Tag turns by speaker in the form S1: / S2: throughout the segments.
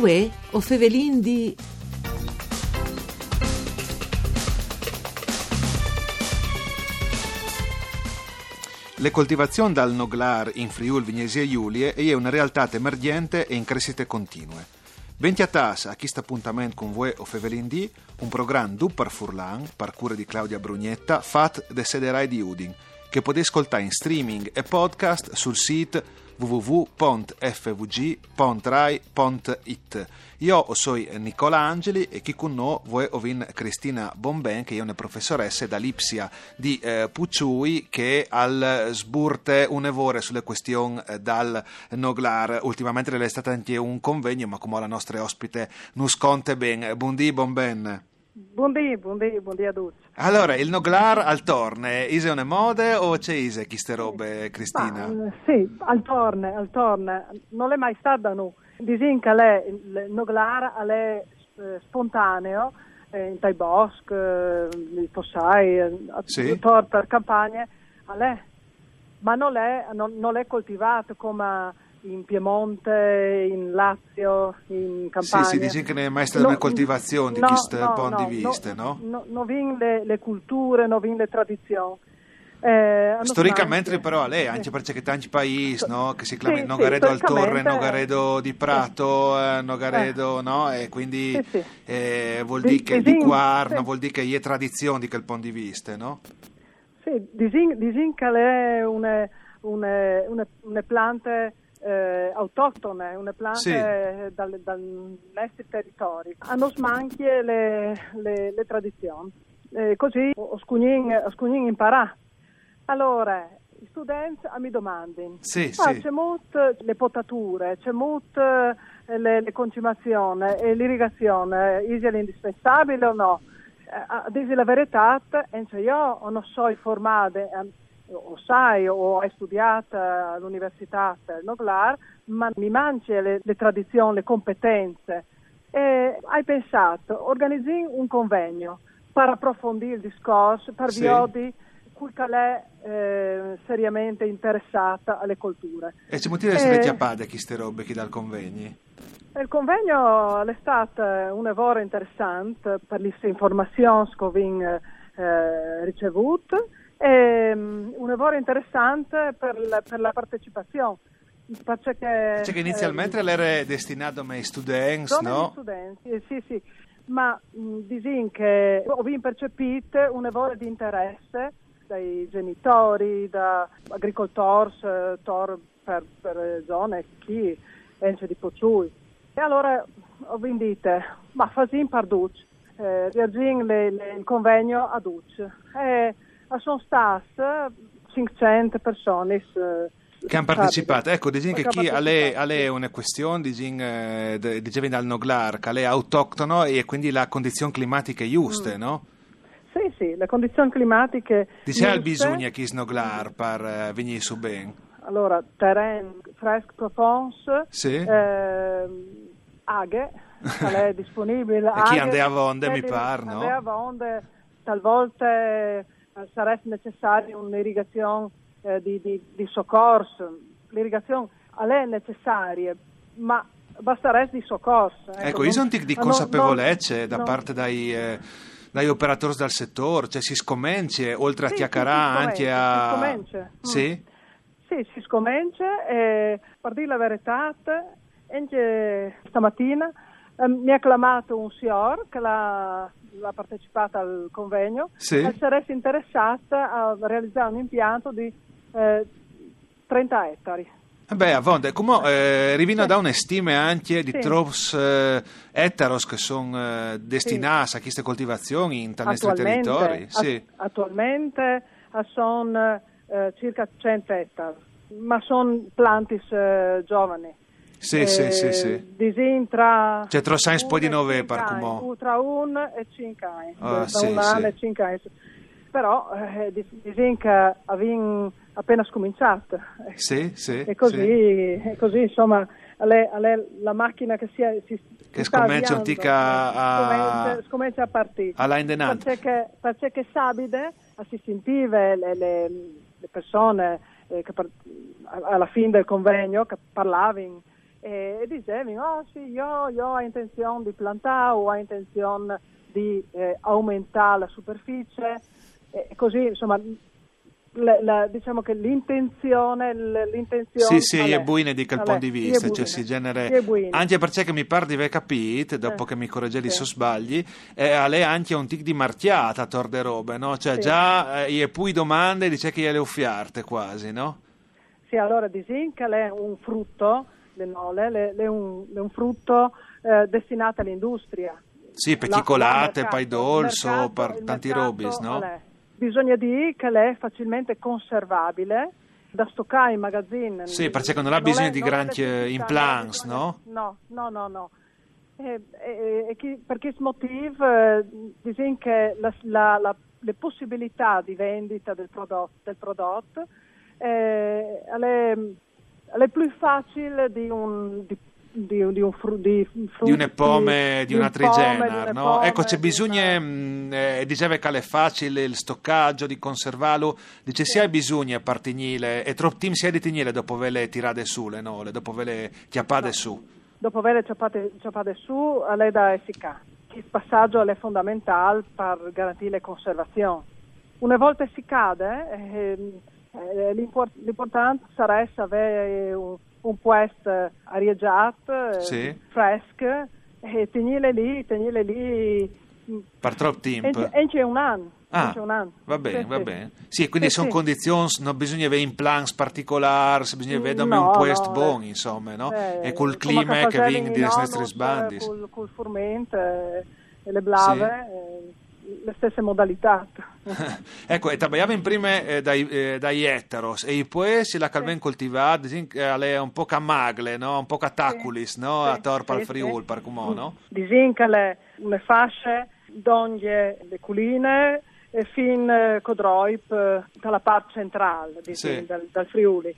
S1: Uè, o fevelin di...
S2: Le coltivazioni dal Noglar in Friul Vignesi e Giulie è una realtà emergente e in crescita continue. Venti a tas a questo appuntamento con voi o Fevelin D, un programma du par Furlan, par cura di Claudia Brugnetta, fat de Sederai di Udin, che potete ascoltare in streaming e podcast sul sito www.fvg.rai.it. Io sono Nicola Angeli e chi con noi voi ovin Cristina Bomben, che è una professoressa da Lipsia di eh, Pucciui, che al sburte un'evore sulle questioni eh, dal Noglar. Ultimamente è stato anche un convegno, ma come la nostra ospite non sconte ben. Buondì, Bomben.
S3: Buondì, buondì, buondì a tutti.
S2: Allora, il Noglar al torne, ise una mode o c'è ise queste robe, Cristina?
S3: Ma, eh, sì, al torne, al torne. Non è mai stato no. Disin che il Noglar è eh, spontaneo, eh, in tai boschi, eh, nei fossai, eh,
S2: Sì.
S3: per campagne, ma non è, non, non è coltivato come in Piemonte, in Lazio, in
S2: Sì,
S3: Campania.
S2: si dice che ne è mai stata
S3: No,
S2: una coltivazione di
S3: no,
S2: questo
S3: no,
S2: punto
S3: no,
S2: di vista, no?
S3: No, non vincono le, le culture, non vincono le tradizioni. Eh,
S2: Storicamente però lei,
S3: Sì.
S2: anche perché tanti paesi, no? Che si
S3: Sì,
S2: chiamano
S3: sì,
S2: Nogaredo al Torre, Nogaredo di Prato, eh, Nogaredo, no? E quindi
S3: Sì, sì.
S2: eh, vuol
S3: Di-
S2: dire che di Quarno,
S3: sì.
S2: vuol dire che è tradizione di quel punto di vista, no?
S3: Sì, disin, disin che è una, una, una, una piante eh, autoctone, una piante
S2: Sì.
S3: dal, dal nostri territori. Hanno smanchie le, le, le tradizioni. Eh, così o scugnin, o scugnin imparà. Allora, gli studenti a mi domandano,
S2: Sì,
S3: Ah,
S2: sì.
S3: c'è molto le potature, c'è molto eh, le, le concimazioni e l'irrigazione, è indispensabile o no? Eh, A dire la verità, io non so formare, eh, o sai, o hai studiato all'università del Noglar, ma mi mangi le, le tradizioni, le competenze. E hai pensato, organizzi un convegno per approfondire il discorso, per
S2: Sì.
S3: viodi cui è eh, seriamente interessata alle colture.
S2: E c'è motivo di essere
S3: Eh.
S2: chiappate queste robe che dal convegni?
S3: Il convegno è stato un lavoro interessante per le informazioni che ho eh, ricevuto e lavoro interessante per la, per la partecipazione. Perché,
S2: che inizialmente
S3: eh,
S2: era destinato ai studenti, no?
S3: studenti, eh, sì, sì, ma mh, disin che ho percepito un lavoro di interesse dai genitori, da agricoltori, eh, tor per, per zone chi ence di Pocciui. E allora ho detto, ma fasin par duc, eh, le- il convegno a duc. E sono state 500 persone eh,
S2: Che hanno partecipato, ecco, dicono che
S3: Che
S2: chi a lei, una questione, eh, de- dicevi dal Noglar, che lei è autoctono e quindi la condizione climatica è giusta,
S3: Mm.
S2: no?
S3: Sì, sì, le condizioni climatiche.
S2: Dice al
S3: giuste.
S2: bisogno chi snoglar per eh, venire su ben.
S3: Allora, terreno fresco profons,
S2: Sì.
S3: ehm, aghe, è disponibile.
S2: E chi ande a vonde, mi
S3: quelli-
S2: par, no?
S3: ande a vonde, talvolta eh, sarebbe necessaria un'irrigazione eh, di, di, di soccorso. L'irrigazione è necessaria, ma basterebbe di soccorso.
S2: Ecco, io sono di
S3: non-
S2: consapevolezze da
S3: non-
S2: parte dai, eh, dagli operatori del settore, cioè si scomincia, oltre a
S3: Sì,
S2: chiacchierare,
S3: sì, si
S2: anche a...
S3: si scomincia. Mm.
S2: Sì?
S3: Sì, si scomincia e per dire la verità, anche stamattina eh, mi ha chiamato un signor che l'ha, l'ha partecipato al convegno
S2: Sì.
S3: e sarebbe interessata a realizzare un impianto di eh, 30 ettari.
S2: Eh Beh, a Vonde, come eh, rivino
S3: Sì.
S2: da una stime anche di
S3: Sì.
S2: troppi eh, ettaros che sono eh, destinati a queste coltivazioni in nostri territori. Sì.
S3: at- attualmente sono eh, circa 100 ettari, ma sono plantis eh, giovani.
S2: Sì, sì, sì, sì.
S3: Eh, Disin tra
S2: Cioè, tra sai un po' di nove per come-
S3: Tra un e cinque anni.
S2: Ah, sì,
S3: un anno
S2: sì.
S3: e cinque anni. Però eh, dis- disin che abbiamo appena scominciato.
S2: Sì, sì,
S3: E così,
S2: sì.
S3: e così insomma, è, è la macchina che si, è- si
S2: Che
S3: avviando,
S2: antica a-
S3: scomincia, scomincia a partire.
S2: alla indenante.
S3: Perché, perché sabide, si sentive le, le, le persone eh, che par- alla fine del convegno che parlavano e, dicevi, oh sì, io, io ho intenzione di plantare o ho intenzione di eh, aumentare la superficie, e così insomma la, la, diciamo che l'intenzione, l'intenzione
S2: sì sì è buona di quel punto di vista cioè si genera anche perché mi pare di aver capito dopo eh, che mi correggevi sì. se sbagli eh, a lei anche un tic di marchiata torde robe no? cioè sì. già eh, e poi domande dice che le offiarte quasi no?
S3: sì allora di zinc è un frutto le nole, è un, un, frutto eh, destinato all'industria
S2: sì, per cicolate, poi dolso, per tanti robis, no?
S3: Bisogna dire che è facilmente conservabile da stoccare in magazzino.
S2: Sì, perché non ha bisogno di grandi implants, no?
S3: No, no, no, no. E, e, e per questo motivo eh, dicono che la, la, la, le possibilità di vendita del prodotto, del prodotto eh, è, è più facile di un, di di, di, un fru, di, frutti,
S2: di une pomme, di, una trigenar, no? Pomme, ecco, c'è bisogno, mh, eh, diceva che è facile il stoccaggio, di conservarlo, dice sì. si ha bisogno a partignile, e troppo team si è di tignile dopo ve le tirate su, le nole, dopo ve le chiappate no. su.
S3: Dopo ve le chiappate, chiappate su, lei da efficace. Il passaggio è fondamentale per garantire la conservazione. Una volta si cade, eh, eh, l'importante sarebbe avere un un puest arieggiato, sì. fresco, e tenile lì, tenile lì.
S2: Per troppo tempo.
S3: E c'è un anno.
S2: Ah, va bene, sì, va sì. bene. Sì, quindi sì, sono condizioni, non bisogna avere implants particolari, bisogna avere no, un puest no, buono, insomma, no? Eh, e col clima che viene di nostri sbandi.
S3: Col, col furmento e le blave. Eh, le stesse modalità.
S2: ecco, e trabalhava in prime eh, dai, eh, dai eteros e poi si la calven sì. coltivata, è un po' camagle, no? un po' cataculis, sì. no? Sì. a Torpa al Friul, per come, no?
S3: Disincale le fasce d'ogni le culine e fin eh, Codroip eh, dalla parte centrale di, dal, dal Friuli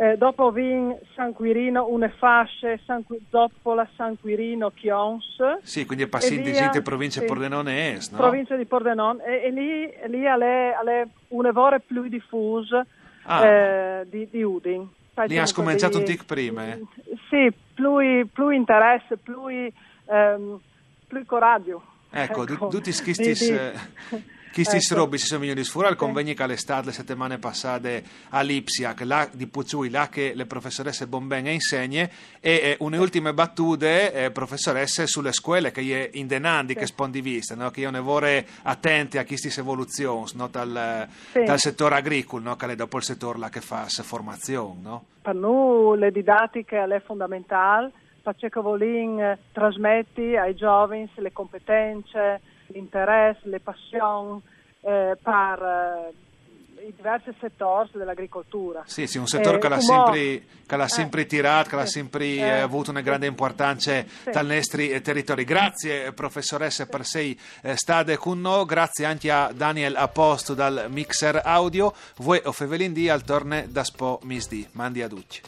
S3: eh, dopo vin San Quirino, une fasce, San, Zoppola, San Quirino, Chions.
S2: Sì, quindi è passato gente provincia di sì, Pordenone Est, no?
S3: Provincia di Pordenone, e, e lì, lì è un vore più diffuso ah. eh, di, di Udin.
S2: Lì ha scominciato un tic prima? Eh?
S3: Sì, più, più interesse, più, ehm, più coraggio.
S2: Ecco, ecco. tutti questi... Questi ecco. robi si sono venuti fuori al convegno che all'estate le settimane passate a Lipsia, là di Puzzui, là che le professoresse Bomben insegne, e eh, une ultime battute, eh, professoresse, sulle scuole che è in denandi, che spondiviste, no? che io ne vorrei attenti a queste evoluzioni no? dal, sì. dal, settore agricolo, no? che è dopo il settore là che fa formazione. No?
S3: Per noi le didattiche è fondamentale, perché volin eh, trasmetti ai giovani le competenze, l'interesse, le passioni eh, per eh, i diversi settori dell'agricoltura.
S2: Sì, sì, un settore eh, che, l'ha sempre, che l'ha sempre eh, tirato, che l'ha sempre eh, avuto una grande importanza sì. dai nostri territori. Grazie professoressa per sei state con noi, grazie anche a Daniel Aposto dal Mixer Audio. Voi o Fevelin al torne da Spo Misdi. Mandi a tutti.